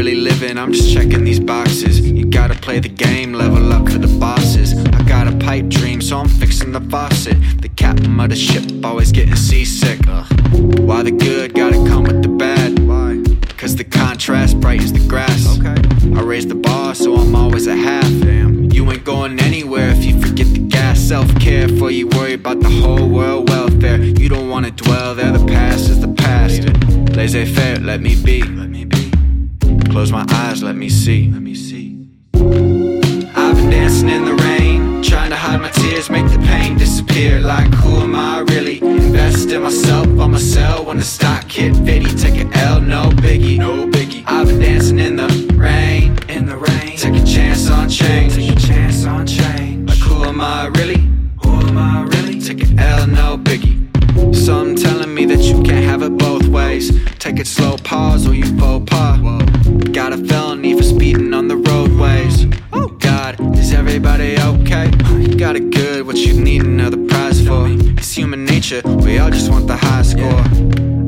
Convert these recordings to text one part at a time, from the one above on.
really living, I'm just checking these boxes. You gotta play the game, level up for the bosses. I got a pipe dream, so I'm fixing the faucet. The captain of the ship, always getting seasick. Ugh. Why the good gotta come with the bad? Why? Cause the contrast brightens the grass. Okay. I raise the bar, so I'm always a half. Damn. You ain't going anywhere if you forget the gas. Self care, for you worry about the whole world welfare. You don't wanna dwell there, the past is the past. Laissez faire, let me be. Let me be. Close my eyes, let me see. Let me see. I've been dancing in the rain, trying to hide my tears, make the pain disappear. Like, who am I really? Invest in myself, on myself. When the stock hit 50, take an L, no biggie, no biggie. I've been dancing in the rain, in the rain. Take a chance on change, take a chance on change. Like, who am I really? Who am I really? Take an L, no biggie. Some telling me that you can't have it need another prize for? It's human nature, we all just want the high score.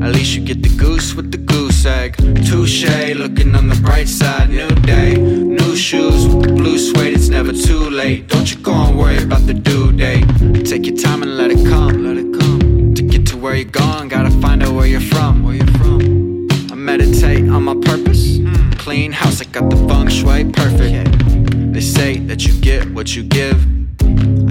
At least you get the goose with the goose egg. Touche, looking on the bright side. New day, new shoes with the blue suede. It's never too late. Don't you go and worry about the due date. Take your time and let it come. Let it come. To get to where you're going, gotta find out where you're from. Where you're from. I meditate on my purpose. Clean house, I got the feng shui perfect. They say that you get what you give.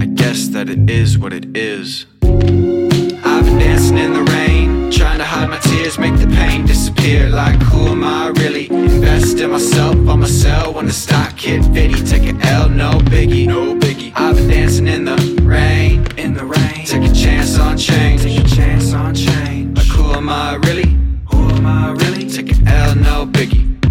I guess that it is what it is. I've been dancing in the rain, trying to hide my tears, make the pain disappear. Like, who am I really? Invest in myself, on myself. When the stock hit 50, take an L, no biggie, no biggie. I've been dancing in the rain, in the rain. Take a chance on change, take a chance on change. Like, who am I really? Who am I really? Take an L, no biggie.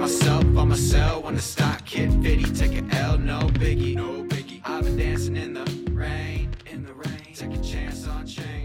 Myself, on myself. When the stock hit 50, take an L, no biggie, no biggie. I've been dancing in the rain, in the rain. Take a chance on change.